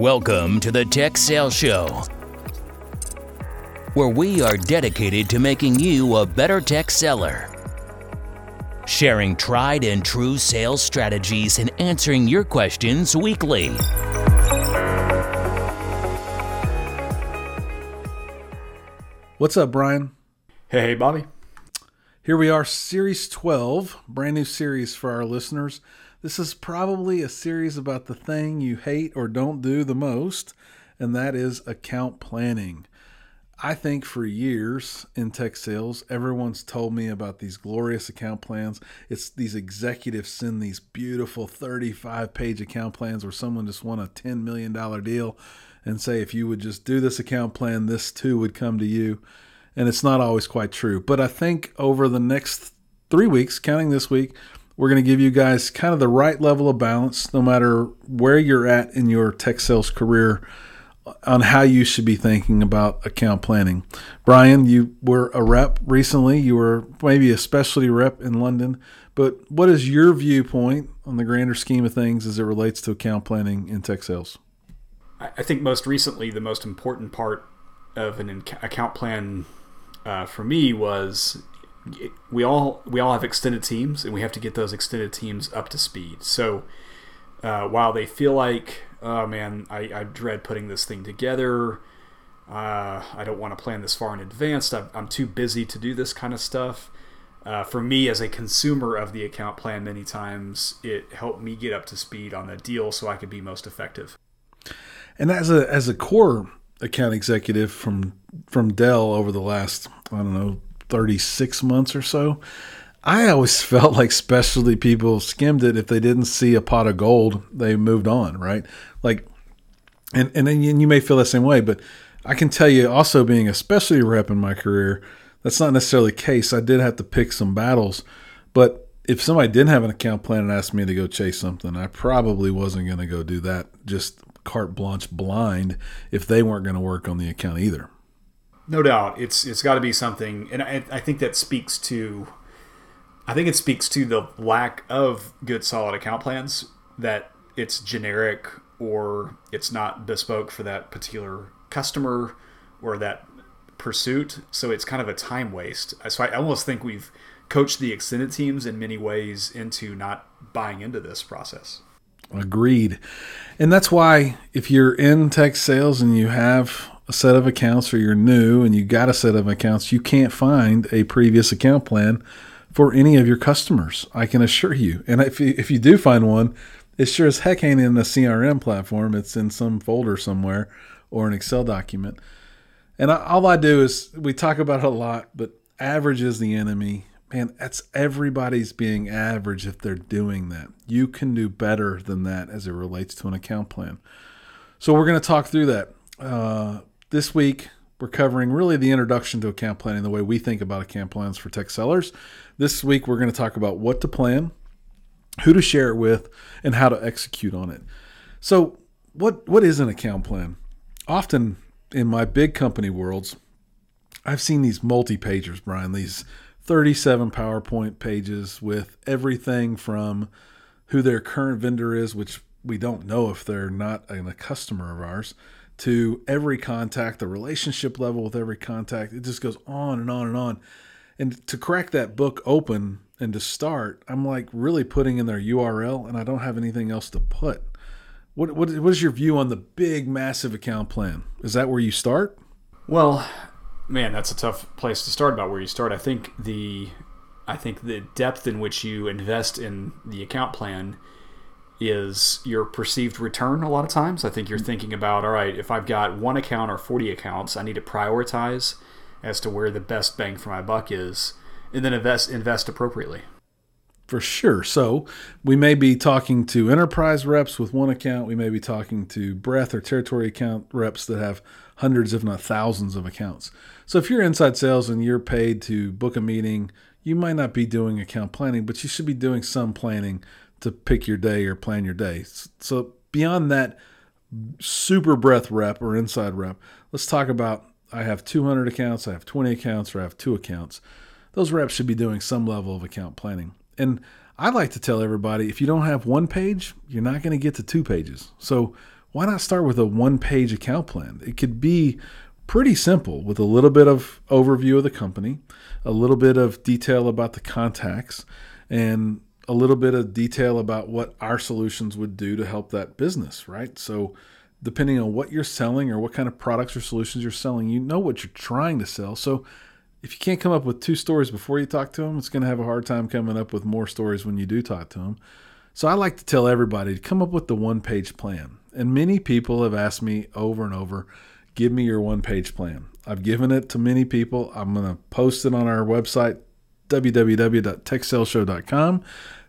Welcome to the Tech Sales Show, where we are dedicated to making you a better tech seller. Sharing tried and true sales strategies and answering your questions weekly. What's up, Brian? Hey, Bobby. Here we are, Series 12, brand new series for our listeners. This is probably a series about the thing you hate or don't do the most, and that is account planning. I think for years in tech sales, everyone's told me about these glorious account plans. It's these executives send these beautiful 35 page account plans where someone just won a $10 million deal and say, if you would just do this account plan, this too would come to you. And it's not always quite true. But I think over the next three weeks, counting this week, we're going to give you guys kind of the right level of balance, no matter where you're at in your tech sales career, on how you should be thinking about account planning. Brian, you were a rep recently. You were maybe a specialty rep in London. But what is your viewpoint on the grander scheme of things as it relates to account planning in tech sales? I think most recently, the most important part of an account plan uh, for me was we all we all have extended teams, and we have to get those extended teams up to speed. So uh, while they feel like, oh man, I, I dread putting this thing together. Uh, I don't want to plan this far in advance. I'm, too busy to do this kind of stuff. Uh, for me, as a consumer of the account plan, many times it helped me get up to speed on the deal so I could be most effective. And as a as a core account executive from from Dell over the last I don't know 36 months or so. I always felt like specialty people skimmed it. If they didn't see a pot of gold, they moved on, right? Like, and and then you may feel the same way, but I can tell you, also being a specialty rep in my career, that's not necessarily the case. I did have to pick some battles, but if somebody didn't have an account plan and asked me to go chase something, I probably wasn't going to go do that just carte blanche blind if they weren't going to work on the account either. No doubt, it's it's got to be something, and I, I think that speaks to, I think it speaks to the lack of good solid account plans that it's generic or it's not bespoke for that particular customer or that pursuit. So it's kind of a time waste. So I almost think we've coached the extended teams in many ways into not buying into this process. Agreed. And that's why if you're in tech sales and you have a set of accounts or you're new and you got a set of accounts, you can't find a previous account plan for any of your customers. I can assure you. And if you, if you do find one, it sure as heck ain't in the CRM platform. It's in some folder somewhere or an Excel document. And I, all I do is we talk about it a lot, but average is the enemy. Man, that's everybody's being average if they're doing that. You can do better than that as it relates to an account plan. So we're going to talk through that. Uh, this week, we're covering really the introduction to account planning, the way we think about account plans for tech sellers. This week, we're going to talk about what to plan, who to share it with, and how to execute on it. So, what what is an account plan? Often in my big company worlds, I've seen these multi-pagers, Brian, these 37 PowerPoint pages with everything from who their current vendor is, which we don't know if they're not a customer of ours, to every contact, the relationship level with every contact. It just goes on and on and on. And to crack that book open and to start, I'm like really putting in their URL and I don't have anything else to put. What, what, what is your view on the big, massive account plan? Is that where you start? Well, man, that's a tough place to start about where you start. I think the I think the depth in which you invest in the account plan is your perceived return a lot of times. I think you're mm-hmm. thinking about, all right, if I've got one account or 40 accounts, I need to prioritize as to where the best bang for my buck is and then invest invest appropriately. For sure. So we may be talking to enterprise reps with one account. We may be talking to breadth or territory account reps that have hundreds, if not thousands, of accounts. So if you're inside sales and you're paid to book a meeting, you might not be doing account planning, but you should be doing some planning to pick your day or plan your day. So beyond that super breadth rep or inside rep, let's talk about I have 200 accounts, I have 20 accounts, or I have two accounts. Those reps should be doing some level of account planning. And I like to tell everybody if you don't have one page, you're not going to get to two pages. So why not start with a one page account plan? It could be pretty simple with a little bit of overview of the company, a little bit of detail about the contacts, and a little bit of detail about what our solutions would do to help that business, right? So, depending on what you're selling or what kind of products or solutions you're selling, you know what you're trying to sell. So, if you can't come up with two stories before you talk to them, it's going to have a hard time coming up with more stories when you do talk to them. So, I like to tell everybody to come up with the one page plan. And many people have asked me over and over, give me your one page plan. I've given it to many people. I'm going to post it on our website, www.techsaleshow.com,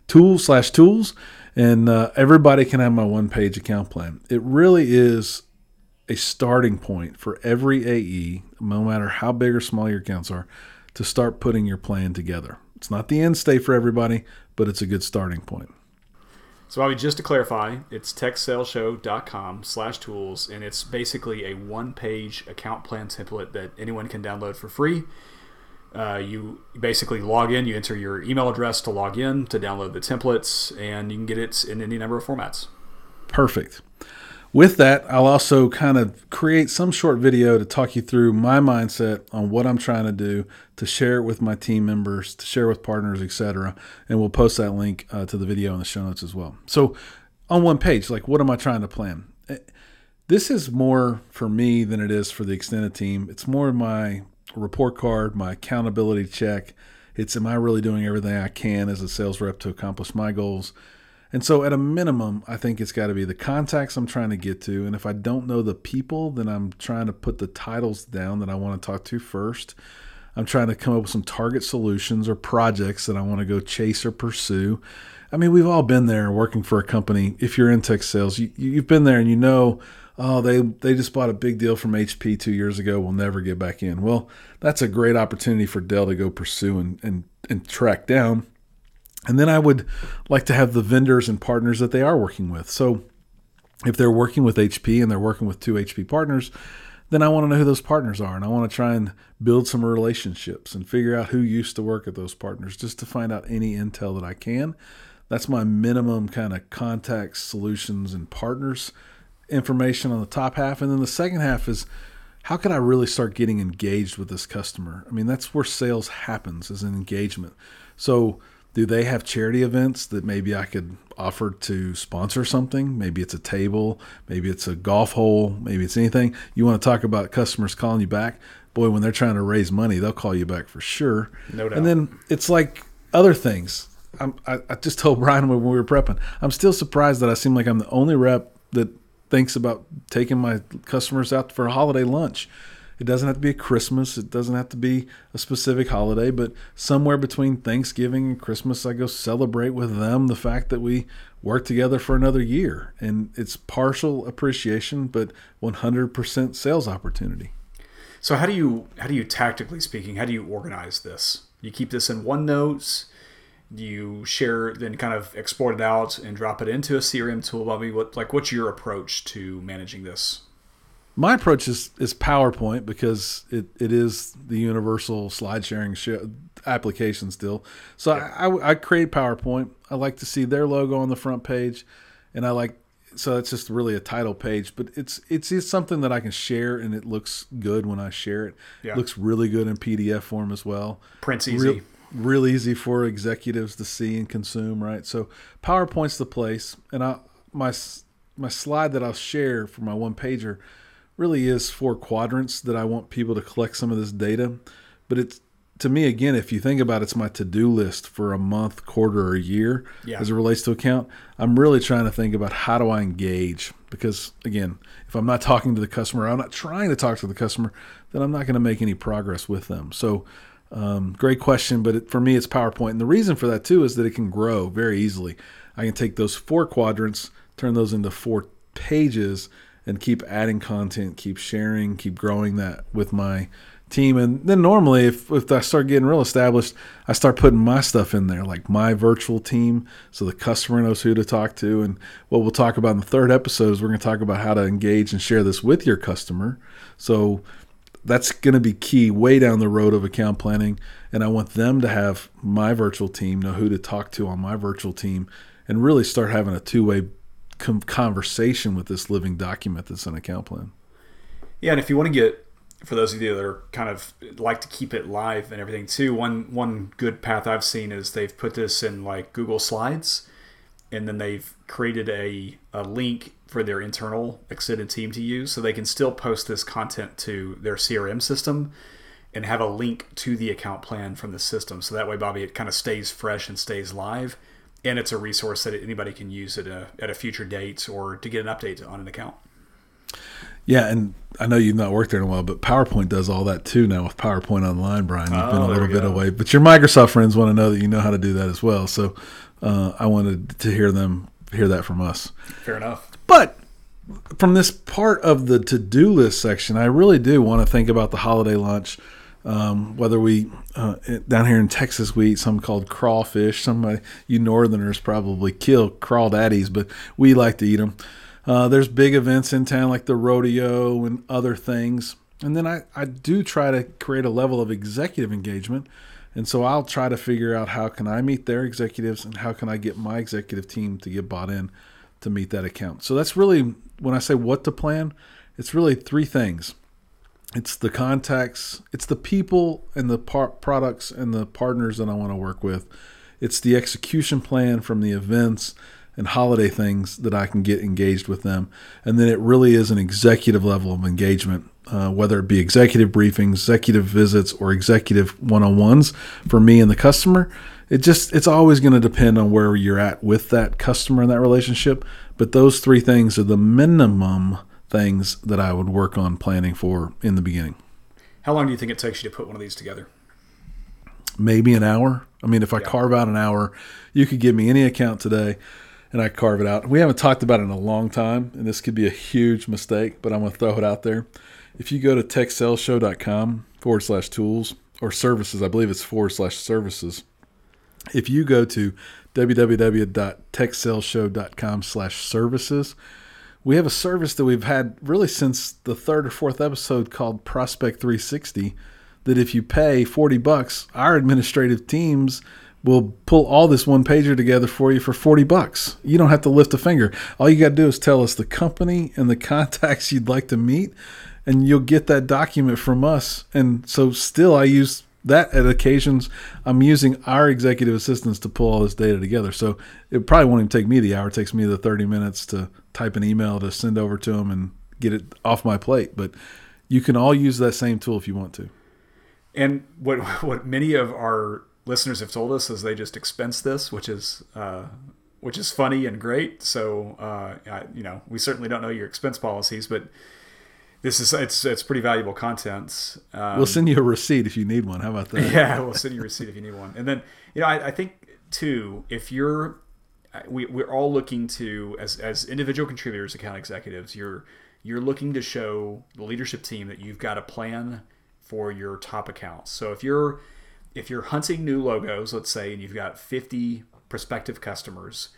tools slash tools, and uh, everybody can have my one page account plan. It really is a starting point for every AE, no matter how big or small your accounts are, to start putting your plan together. It's not the end state for everybody, but it's a good starting point. So, Bobby, just to clarify, it's techsaleshow.com slash tools, and it's basically a one page account plan template that anyone can download for free. Uh, you basically log in, you enter your email address to log in to download the templates, and you can get it in any number of formats. Perfect. With that, I'll also kind of create some short video to talk you through my mindset on what I'm trying to do to share it with my team members, to share with partners, etc. And we'll post that link uh, to the video in the show notes as well. So, on one page, like what am I trying to plan? Eh, this is more for me than it is for the extended team. It's more my report card, my accountability check. It's am I really doing everything I can as a sales rep to accomplish my goals? And so, at a minimum, I think it's got to be the contacts I'm trying to get to. And if I don't know the people, then I'm trying to put the titles down that I want to talk to first. I'm trying to come up with some target solutions or projects that I want to go chase or pursue. I mean, we've all been there working for a company. If you're in tech sales, you, you've been there and you know, oh, they, they just bought a big deal from HP two years ago. We'll never get back in. Well, that's a great opportunity for Dell to go pursue and, and, and track down and then I would like to have the vendors and partners that they are working with. So if they're working with HP and they're working with two HP partners, then I want to know who those partners are. And I want to try and build some relationships and figure out who used to work at those partners just to find out any intel that I can. That's my minimum kind of contacts, solutions, and partners information on the top half. And then the second half is how can I really start getting engaged with this customer? I mean, that's where sales happens, is an engagement. So do they have charity events that maybe I could offer to sponsor something? Maybe it's a table, maybe it's a golf hole, maybe it's anything. You want to talk about customers calling you back? Boy, when they're trying to raise money, they'll call you back for sure. No doubt. And then it's like other things. I'm, I, I just told Brian when we were prepping, I'm still surprised that I seem like I'm the only rep that thinks about taking my customers out for a holiday lunch. It doesn't have to be a Christmas. It doesn't have to be a specific holiday, but somewhere between Thanksgiving and Christmas, I go celebrate with them the fact that we work together for another year. And it's partial appreciation, but 100% sales opportunity. So how do you how do you tactically speaking, how do you organize this? You keep this in OneNote, you share then kind of export it out and drop it into a CRM tool. I what like what's your approach to managing this? My approach is, is PowerPoint because it, it is the universal slide sharing sh- application still. So yeah. I, I, I, create PowerPoint. I like to see their logo on the front page, and I like so it's just really a title page. But it's it's just something that I can share, and it looks good when I share it. Yeah. It looks really good in PDF form as well. Prints easy. Real, real easy for executives to see and consume. Right. So PowerPoint's the place, and I my my slide that I'll share for my one pager really is four quadrants that I want people to collect some of this data. But it's to me again, if you think about it, it's my to-do list for a month, quarter, or a year yeah. as it relates to account. I'm really trying to think about how do I engage because again, if I'm not talking to the customer, I'm not trying to talk to the customer, then I'm not going to make any progress with them. So. Um, great question, but it, for me, it's PowerPoint. And the reason for that too is that it can grow very easily. I can take those four quadrants, turn those into four pages, and keep adding content, keep sharing, keep growing that with my team. And then normally, if, if I start getting real established, I start putting my stuff in there, like my virtual team, so the customer knows who to talk to. And what we'll talk about in the third episode is we're going to talk about how to engage and share this with your customer. So that's going to be key way down the road of account planning. And I want them to have my virtual team know who to talk to on my virtual team and really start having a two way conversation with this living document that's an account plan. Yeah, and if you want to get for those of you that are kind of like to keep it live and everything too, one one good path I've seen is they've put this in like Google Slides, and then they've created a, a link for their internal extended team to use, so they can still post this content to their CRM system and have a link to the account plan from the system. So that way, Bobby, it kind of stays fresh and stays live, and it's a resource that anybody can use at a at a future date or to get an update on an account. Yeah, and I know you've not worked there in a while, but PowerPoint does all that too now with PowerPoint Online, Brian. You've Oh, been a little bit away, but your Microsoft friends want to know that you know how to do that as well. So uh, I wanted to hear them hear that from us. Fair enough. But from this part of the to-do list section, I really do want to think about the holiday lunch. Um, whether we uh, down here in Texas we eat something called crawfish. Somebody you Northerners probably kill crawdaddies, but we like to eat them. Uh, there's big events in town like the rodeo and other things. And then I, I do try to create a level of executive engagement. And so I'll try to figure out how can I meet their executives and how can I get my executive team to get bought in to meet that account. So that's really when I say what to plan, it's really three things. It's the contacts, it's the people and the par- products and the partners that I want to work with. It's the execution plan from the events and holiday things that I can get engaged with them. And then it really is an executive level of engagement, uh, whether it be executive briefings, executive visits, or executive one on ones for me and the customer. It just, it's always going to depend on where you're at with that customer and that relationship. But those three things are the minimum things that I would work on planning for in the beginning. How long do you think it takes you to put one of these together? maybe an hour. I mean, if I Yeah. carve out an hour, you could give me any account today and I carve it out. We haven't talked about it in a long time, and this could be a huge mistake, but I'm going to throw it out there. If you go to techsaleshow.com forward slash tools or services, I believe it's forward slash services. If you go to www.techsaleshow.com slash services, we have a service that we've had really since the third or fourth episode called Prospect 360 that if you pay 40 bucks, our administrative teams will pull all this one pager together for you for 40 bucks. You don't have to lift a finger. All you got to do is tell us the company and the contacts you'd like to meet and you'll get that document from us. And so still I use that at occasions I'm using our executive assistants to pull all this data together. So it probably won't even take me the hour. It takes me the 30 minutes to type an email to send over to them and get it off my plate. But you can all use that same tool if you want to. And what what many of our listeners have told us is they just expense this, which is uh, which is funny and great. So uh, I, you know, we certainly don't know your expense policies, but this is it's it's pretty valuable content. Um, We'll send you a receipt if you need one. How about that? yeah, we'll send you a receipt if you need one. And then, you know, I, I think too, if you're, we, we're all looking to as as individual contributors, account executives, you're you're looking to show the leadership team that you've got a plan for your top accounts. So if you're if you're hunting new logos, let's say, and you've got 50 prospective customers,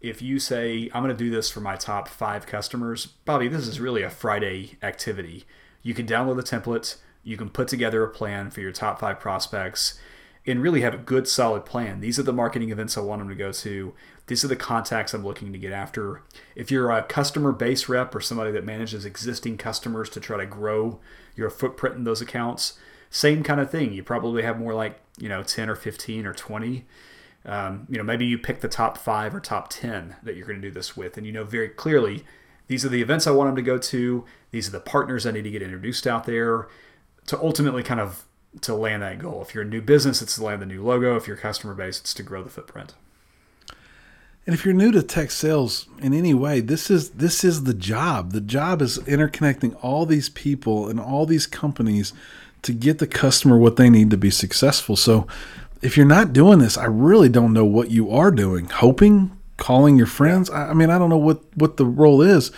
if you say, I'm going to do this for my top five customers, Bobby, this is really a Friday activity. You can download the template, you can put together a plan for your top five prospects, and really have a good, solid plan. These are the marketing events I want them to go to. These are the contacts I'm looking to get after. If you're a customer base rep or somebody that manages existing customers to try to grow your footprint in those accounts, same kind of thing. You probably have more like, you know, 10 or 15 or 20 um, you know, maybe you pick the top five or top 10 that you're going to do this with, and you know very clearly these are the events I want them to go to. These are the partners I need to get introduced out there to ultimately kind of to land that goal. If you're a new business, it's to land the new logo. If you're customer base, it's to grow the footprint. And if you're new to tech sales in any way, this is this is the job. The job is interconnecting all these people and all these companies to get the customer what they need to be successful. So if you're not doing this, I really don't know what you are doing. Hoping, calling your friends. I, I mean, I don't know what what the role is,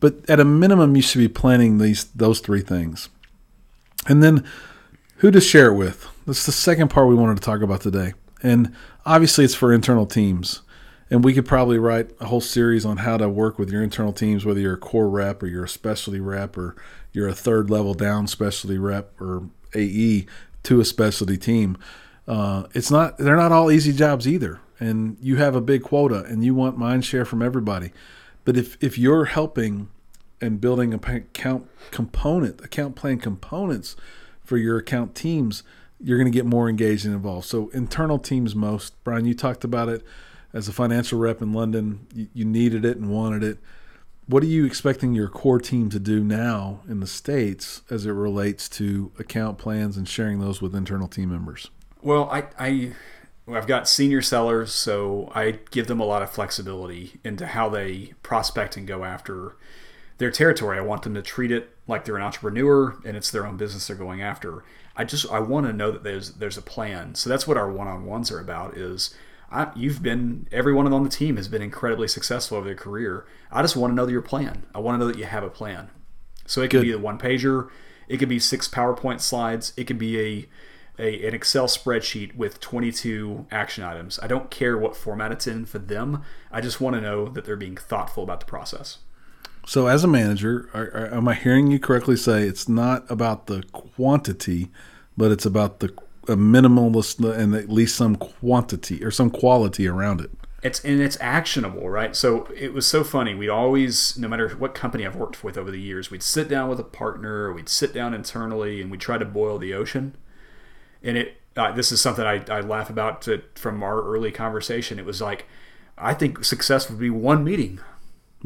but at a minimum, you should be planning these those three things. And then who to share it with. That's the second part we wanted to talk about today. And obviously, it's for internal teams. And we could probably write a whole series on how to work with your internal teams, whether you're a core rep or you're a specialty rep or you're a third level down specialty rep or AE to a specialty team. Uh, it's not they're not all easy jobs either, and you have a big quota and you want mind share from everybody. But if if you're helping and building account component account plan components for your account teams, you're going to get more engaged and involved. So internal teams most. Brian, you talked about it as a financial rep in London. You, you needed it and wanted it. What are you expecting your core team to do now in the states as it relates to account plans and sharing those with internal team members? Well, I, I I've got senior sellers, so I give them a lot of flexibility into how they prospect and go after their territory. I want them to treat it like they're an entrepreneur and it's their own business they're going after. I just I want to know that there's there's a plan. So that's what our one-on-ones are about is I, you've been everyone on the team has been incredibly successful over their career. I just want to know your plan. I want to know that you have a plan. So it could Good. be the one pager, it could be six PowerPoint slides, it could be a, a an Excel spreadsheet with 22 action items. I don't care what format it's in for them. I just want to know that they're being thoughtful about the process. So, as a manager, are, are, am I hearing you correctly say it's not about the quantity, but it's about the a minimalist and at least some quantity or some quality around it? It's and it's actionable, right? So it was so funny. We'd always, no matter what company I've worked with over the years, we'd sit down with a partner, we'd sit down internally, and we'd try to boil the ocean. And it, uh, this is something I, I laugh about to, from our early conversation. It was like, I think success would be one meeting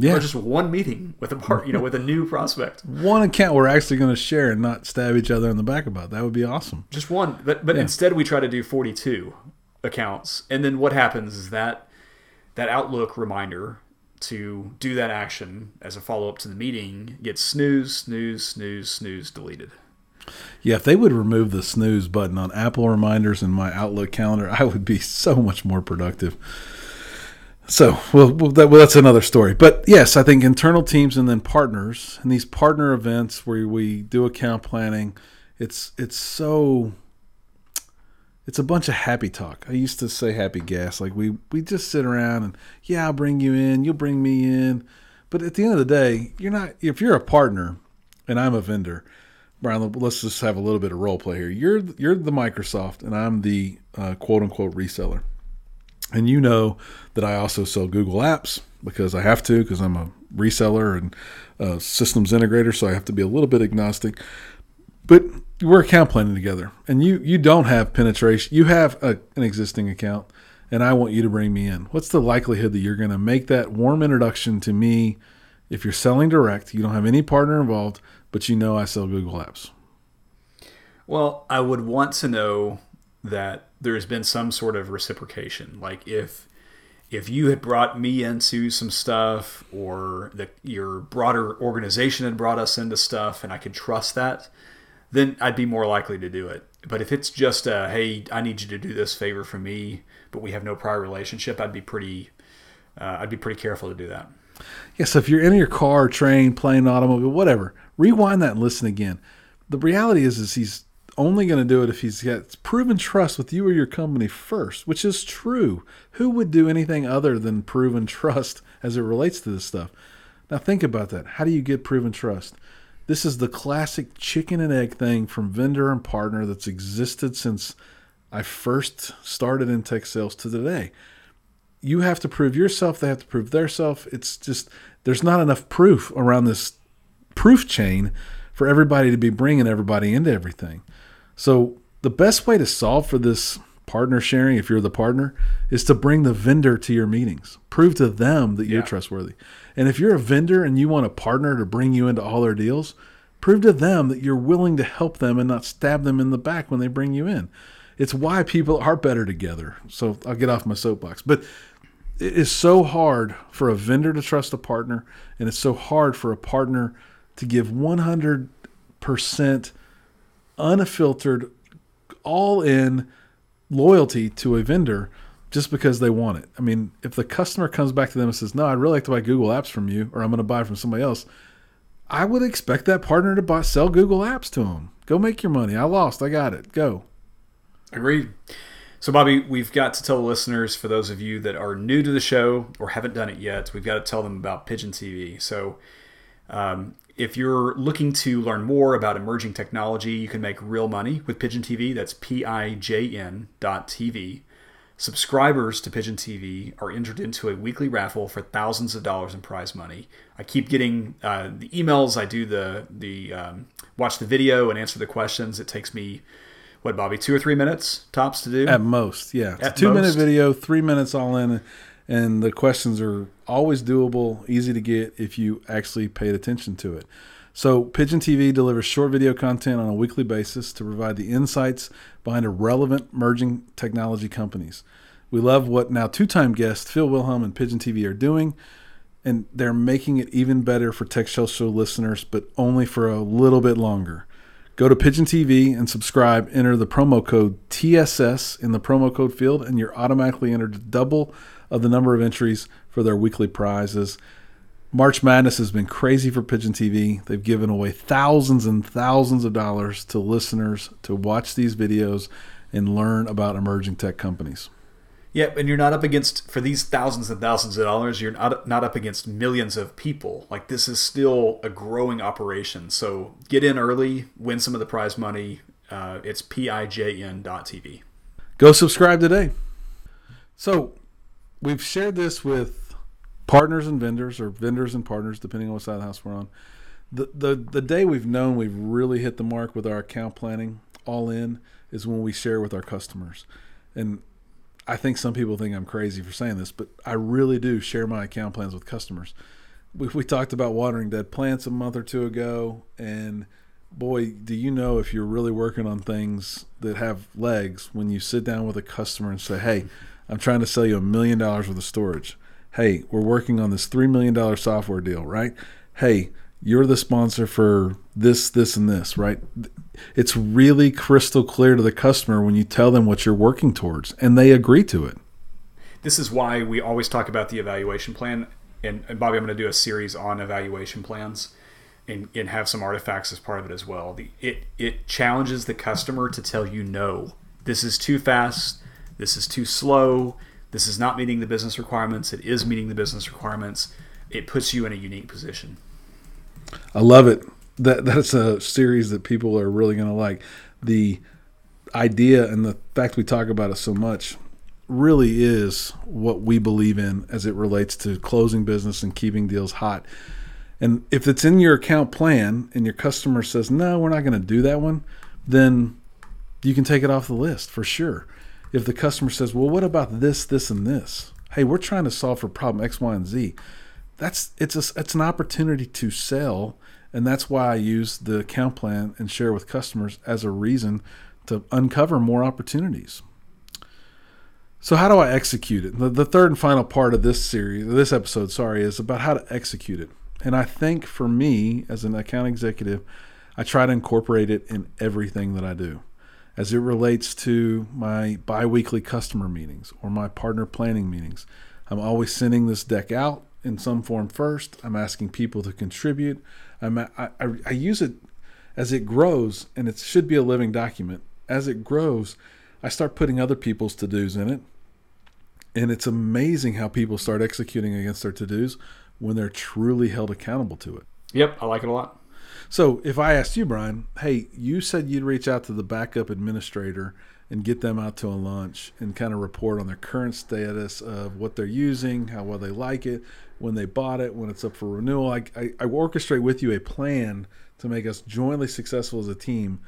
yeah. Or just one meeting with a part, you know, with a new prospect. One account we're actually going to share and not stab each other in the back about. That would be awesome. Just one, but but yeah. instead we try to do 42 accounts. And then what happens is that that Outlook reminder to do that action as a follow up to the meeting gets snooze, snooze, snooze, snooze deleted. Yeah, if they would remove the snooze button on Apple reminders in my Outlook calendar, I would be so much more productive. So, well, well, that, well, that's another story. But yes, I think internal teams and then partners and these partner events where we do account planning, it's it's so it's a bunch of happy talk. I used to say happy gas. Like we we just sit around and yeah, I'll bring you in, you'll bring me in. But at the end of the day, you're not if you're a partner and I'm a vendor. Brian, let's just have a little bit of role play here. You're you're the Microsoft and I'm the uh, quote unquote reseller. And you know that I also sell Google Apps because I have to, because I'm a reseller and a systems integrator, so I have to be a little bit agnostic. But we're account planning together, and you you don't have penetration. You have a, an existing account, and I want you to bring me in. What's the likelihood that you're going to make that warm introduction to me? If you're selling direct, you don't have any partner involved, but you know I sell Google Apps. Well, I would want to know that there's been some sort of reciprocation. Like if if you had brought me into some stuff or the, your broader organization had brought us into stuff and I could trust that, then I'd be more likely to do it. But if it's just a, hey, I need you to do this favor for me, but we have no prior relationship, I'd be pretty, uh, I'd be pretty careful to do that. Yeah. So if you're in your car, train, plane, automobile, whatever, rewind that and listen again. The reality is, is he's only going to do it if he's got proven trust with you or your company first, which is true. Who would do anything other than proven trust as it relates to this stuff? Now, think about that. How do you get proven trust? This is the classic chicken and egg thing from vendor and partner that's existed since I first started in tech sales to today. You have to prove yourself, they have to prove their self. It's just, there's not enough proof around this proof chain for everybody to be bringing everybody into everything. So the best way to solve for this partner sharing, if you're the partner, is to bring the vendor to your meetings. Prove to them that you're yeah. trustworthy. And if you're a vendor and you want a partner to bring you into all their deals, prove to them that you're willing to help them and not stab them in the back when they bring you in. It's why people are better together. So I'll get off my soapbox. But it is so hard for a vendor to trust a partner, and it's so hard for a partner to give 100% unfiltered, all in loyalty to a vendor just because they want it. I mean, if the customer comes back to them and says, "No, I'd really like to buy Google Apps from you, or I'm going to buy from somebody else," I would expect that partner to buy, sell Google Apps to them. Go make your money. I lost. I got it. Go. Agreed. So, Bobby, we've got to tell the listeners, for those of you that are new to the show or haven't done it yet, we've got to tell them about Pigeon TV. So, um, if you're looking to learn more about emerging technology, you can make real money with Pigeon TV. That's P I J N dot TV. Subscribers to Pigeon TV are entered into a weekly raffle for thousands of dollars in prize money. I keep getting uh, the emails. I do the the um, watch the video and answer the questions. It takes me what Bobby two or three minutes tops to do At most, yeah. It's At a two minute video, three minutes all in, and the questions are always doable, easy to get if you actually paid attention to it. So, Pigeon TV delivers short video content on a weekly basis to provide the insights behind irrelevant merging technology companies. We love what now two time guest Phil Wilhelm and Pigeon TV are doing, and they're making it even better for Tech Show Show listeners, but only for a little bit longer. Go to Pigeon TV and subscribe. Enter the promo code TSS in the promo code field, and you're automatically entered to double of the number of entries for their weekly prizes. March Madness has been crazy for Pigeon TV. They've given away thousands and thousands of dollars to listeners to watch these videos and learn about emerging tech companies. Yep, and you're not up against for these thousands and thousands of dollars. You're not not up against millions of people. Like this is still a growing operation. So get in early, win some of the prize money. Uh, it's pijn.tv. Go subscribe today. So, we've shared this with partners and vendors, or vendors and partners, depending on what side of the house we're on. The, the, the day we've known we've really hit the mark with our account planning all in is when we share with our customers. And I think some people think I'm crazy for saying this, but I really do share my account plans with customers. We, we talked about watering dead plants a month or two ago, and boy, do you know if you're really working on things that have legs when you sit down with a customer and say, Hey, I'm trying to sell you a million dollars worth of storage. Hey, we're working on this $3 million software deal, right? Hey, you're the sponsor for this, this, and this, right? It's really crystal clear to the customer when you tell them what you're working towards, and they agree to it. This is why we always talk about the evaluation plan. And, and Bobby, I'm going to do a series on evaluation plans and, and have some artifacts as part of it as well. The, it, it challenges the customer to tell you no, this is too fast, this is too slow, this is not meeting the business requirements, it is meeting the business requirements. It puts you in a unique position. I love it. That that's a series that people are really going to like. The idea and the fact we talk about it so much really is what we believe in as it relates to closing business and keeping deals hot. And if it's in your account plan and your customer says, "No, we're not going to do that one," then you can take it off the list for sure. If the customer says, "Well, what about this, this, and this?" Hey, we're trying to solve for problem X, Y, and Z that's it's a, it's an opportunity to sell and that's why I use the account plan and share with customers as a reason to uncover more opportunities. So how do I execute it? The, the third and final part of this series, this episode, sorry, is about how to execute it. And I think for me as an account executive, I try to incorporate it in everything that I do. As it relates to my biweekly customer meetings or my partner planning meetings, I'm always sending this deck out in some form first. I'm asking people to contribute. I'm, I, I, I use it as it grows, and it should be a living document. As it grows, I start putting other people's to dos in it. And it's amazing how people start executing against their to dos when they're truly held accountable to it. Yep, I like it a lot. So if I asked you, Brian, hey, you said you'd reach out to the backup administrator and get them out to a lunch and kind of report on their current status of what they're using, how well they like it, when they bought it, when it's up for renewal. I, I, I orchestrate with you a plan to make us jointly successful as a team.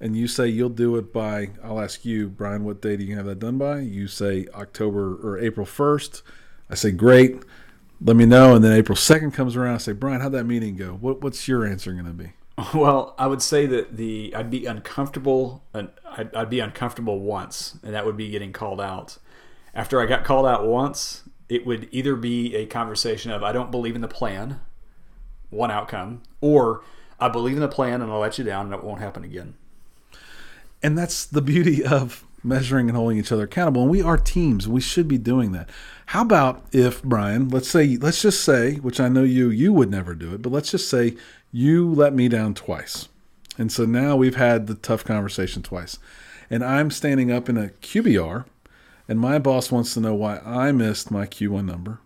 And you say you'll do it by, I'll ask you, Brian, what day do you have that done by? You say October or April 1st. I say, great. Let me know. And then April 2nd comes around. I say, Brian, how'd that meeting go? What, what's your answer going to be? Well, I would say that the I'd be uncomfortable. I'd, I'd be uncomfortable once, and that would be getting called out. After I got called out once, it would either be a conversation of I don't believe in the plan, one outcome, or I believe in the plan and I'll let you down and it won't happen again. And that's the beauty of measuring and holding each other accountable. And we are teams. We should be doing that. How about if Brian, let's say, let's just say, which I know you, you would never do it, but let's just say you let me down twice. And so now we've had the tough conversation twice. And I'm standing up in a QBR and my boss wants to know why I missed my Q1 number.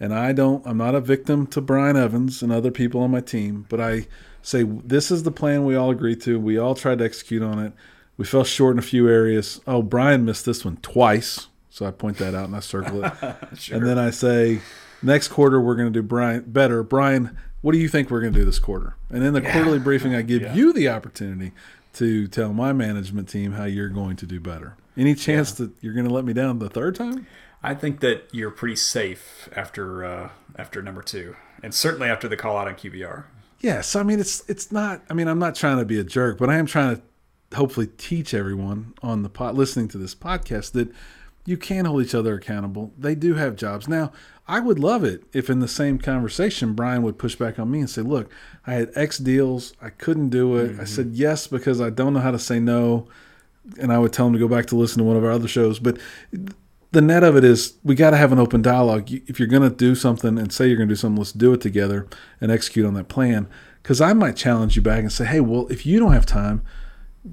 And I don't, I'm not a victim to Brian Evans and other people on my team, but I say, this is the plan we all agreed to. We all tried to execute on it. We fell short in a few areas. Oh, Brian missed this one twice. So I point that out and I circle it. sure. And then I say, next quarter we're going to do Brian better. Brian, what do you think we're going to do this quarter? And in the yeah. quarterly briefing, I give yeah. you the opportunity to tell my management team how you're going to do better. Any chance yeah. that you're going to let me down the third time? I think that you're pretty safe after uh, after number two, and certainly after the call out on QBR. Yes, I mean it's it's not. I mean I'm not trying to be a jerk, but I am trying to hopefully teach everyone on the pot listening to this podcast that you can hold each other accountable. They do have jobs. Now, I would love it if in the same conversation Brian would push back on me and say, "Look, I had X deals, I couldn't do it. Mm-hmm. I said yes because I don't know how to say no." And I would tell him to go back to listen to one of our other shows, but the net of it is we got to have an open dialogue. If you're going to do something and say you're going to do something, let's do it together and execute on that plan. Because I might challenge you back and say, hey, well, if you don't have time,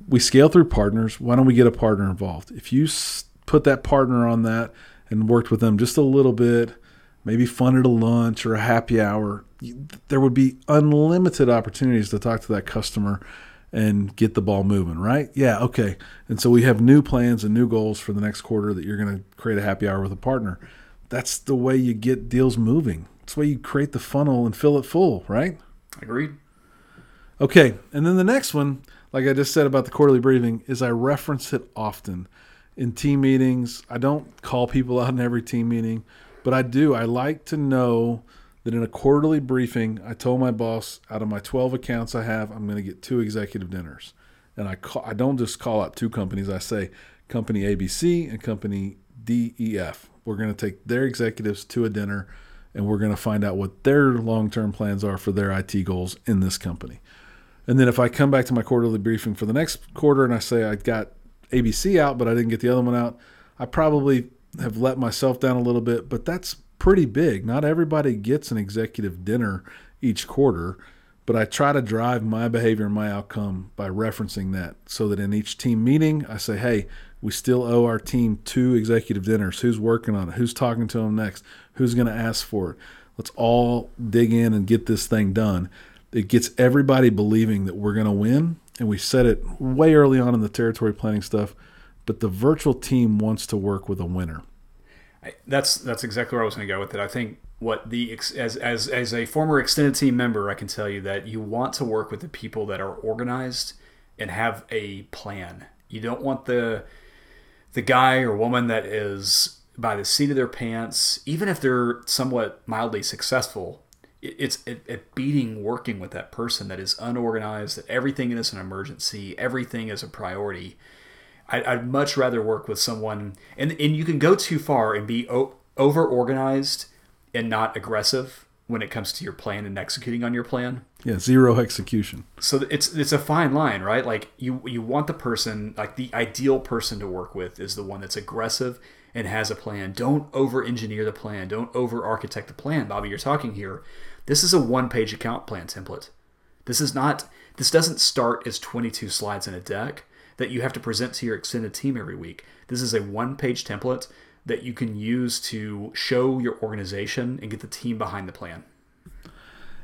we scale through partners. Why don't we get a partner involved? If you put that partner on that and worked with them just a little bit, maybe funded a lunch or a happy hour, there would be unlimited opportunities to talk to that customer and get the ball moving, right? Yeah, okay. And so we have new plans and new goals for the next quarter that you're going to create a happy hour with a partner. That's the way you get deals moving. That's the way you create the funnel and fill it full, right? Agreed. Okay. And then the next one, like I just said about the quarterly briefing, is I reference it often in team meetings. I don't call people out in every team meeting, but I do. I like to know that in a quarterly briefing, I told my boss out of my 12 accounts I have, I'm going to get two executive dinners. And I call, I don't just call out two companies. I say company ABC and company DEF. We're going to take their executives to a dinner and we're going to find out what their long-term plans are for their IT goals in this company. And then if I come back to my quarterly briefing for the next quarter and I say I got ABC out but I didn't get the other one out, I probably have let myself down a little bit, but that's pretty big. Not everybody gets an executive dinner each quarter, but I try to drive my behavior and my outcome by referencing that so that in each team meeting, I say, hey, we still owe our team two executive dinners. Who's working on it? Who's talking to them next? Who's going to ask for it? Let's all dig in and get this thing done. It gets everybody believing that we're going to win. And we said it way early on in the territory planning stuff, but the virtual team wants to work with a winner that's that's exactly where I was going to go with it. I think what the as as as a former extended team member, I can tell you that you want to work with the people that are organized and have a plan. You don't want the the guy or woman that is by the seat of their pants, even if they're somewhat mildly successful. It's a, beating working with that person that is unorganized. That everything is an emergency. Everything is a priority I, would much rather work with someone, and and you can go too far and be o- over organized and not aggressive when it comes to your plan and executing on your plan. Yeah, zero execution. So it's it's a fine line, right? Like you you want the person, like the ideal person to work with is the one that's aggressive and has a plan. Don't over engineer the plan. Don't over architect the plan. Bobby, you're talking here. This is a one page account plan template. This is not. This doesn't start as 22 slides in a deck that you have to present to your extended team every week. This is a one page template that you can use to show your organization and get the team behind the plan.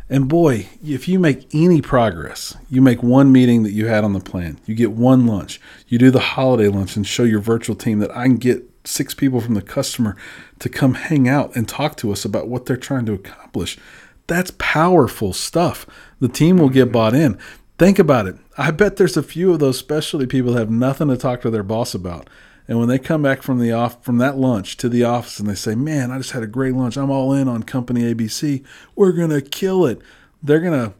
And boy, if you make any progress, you make one meeting that you had on the plan, you get one lunch, you do the holiday lunch and show your virtual team that I can get six people from the customer to come hang out and talk to us about what they're trying to accomplish. That's powerful stuff. The team will get bought in. Think about it. I bet there's a few of those specialty people have nothing to talk to their boss about. And when they come back from the off from that lunch to the office and they say, "Man, I just had a great lunch. I'm all in on company ABC. We're going to kill it." They're going to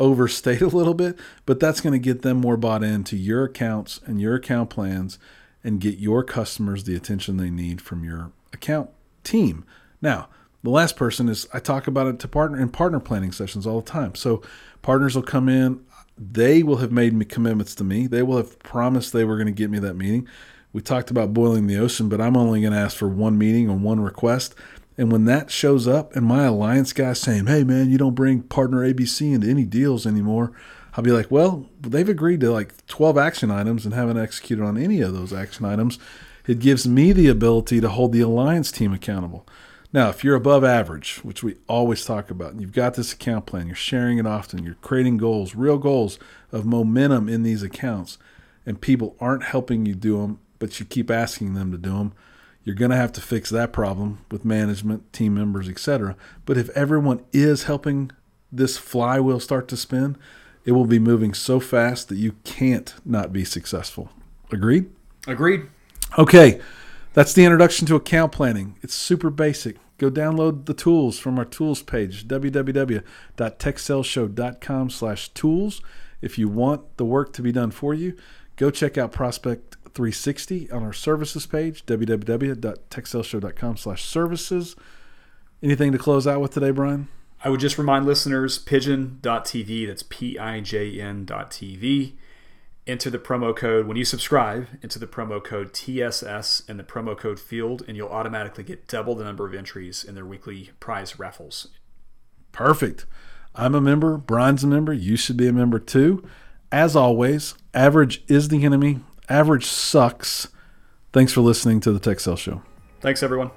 overstate a little bit, but that's going to get them more bought into your accounts and your account plans and get your customers the attention they need from your account team. Now, the last person is I talk about it to partner in partner planning sessions all the time. So partners will come in they will have made me commitments to me. They will have promised they were going to get me that meeting. We talked about boiling the ocean, but I'm only going to ask for one meeting or one request. And when that shows up and my alliance guy saying, hey, man, you don't bring partner ABC into any deals anymore, I'll be like, well, they've agreed to like 12 action items and haven't executed on any of those action items. It gives me the ability to hold the alliance team accountable. Now, if you're above average, which we always talk about, and you've got this account plan, you're sharing it often, you're creating goals, real goals of momentum in these accounts, and people aren't helping you do them, but you keep asking them to do them, You're going to have to fix that problem with management, team members, etc. But if everyone is helping this flywheel start to spin, it will be moving so fast that you can't not be successful. Agreed? Agreed. Okay, that's the introduction to account planning. It's super basic. Go download the tools from our tools page, www.techsaleshow.com slash tools. If you want the work to be done for you, go check out Prospect 360 on our services page, www.techsaleshow.com slash services. Anything to close out with today, Brian? I would just remind listeners pijn.tv, that's P I J N.tv. Enter the promo code when you subscribe, enter the promo code TSS in the promo code field, and you'll automatically get double the number of entries in their weekly prize raffles. Perfect. I'm a member, Brian's a member, you should be a member too. As always, average is the enemy, average sucks. Thanks for listening to the Tech Show. Thanks, everyone.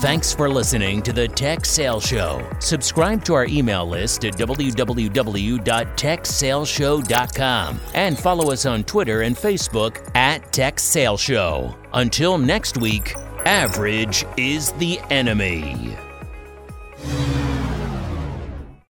Thanks for listening to the Tech Sales Show. Subscribe to our email list at www.techsaleshow.com and follow us on Twitter and Facebook at Tech Sales Show. Until next week, average is the enemy.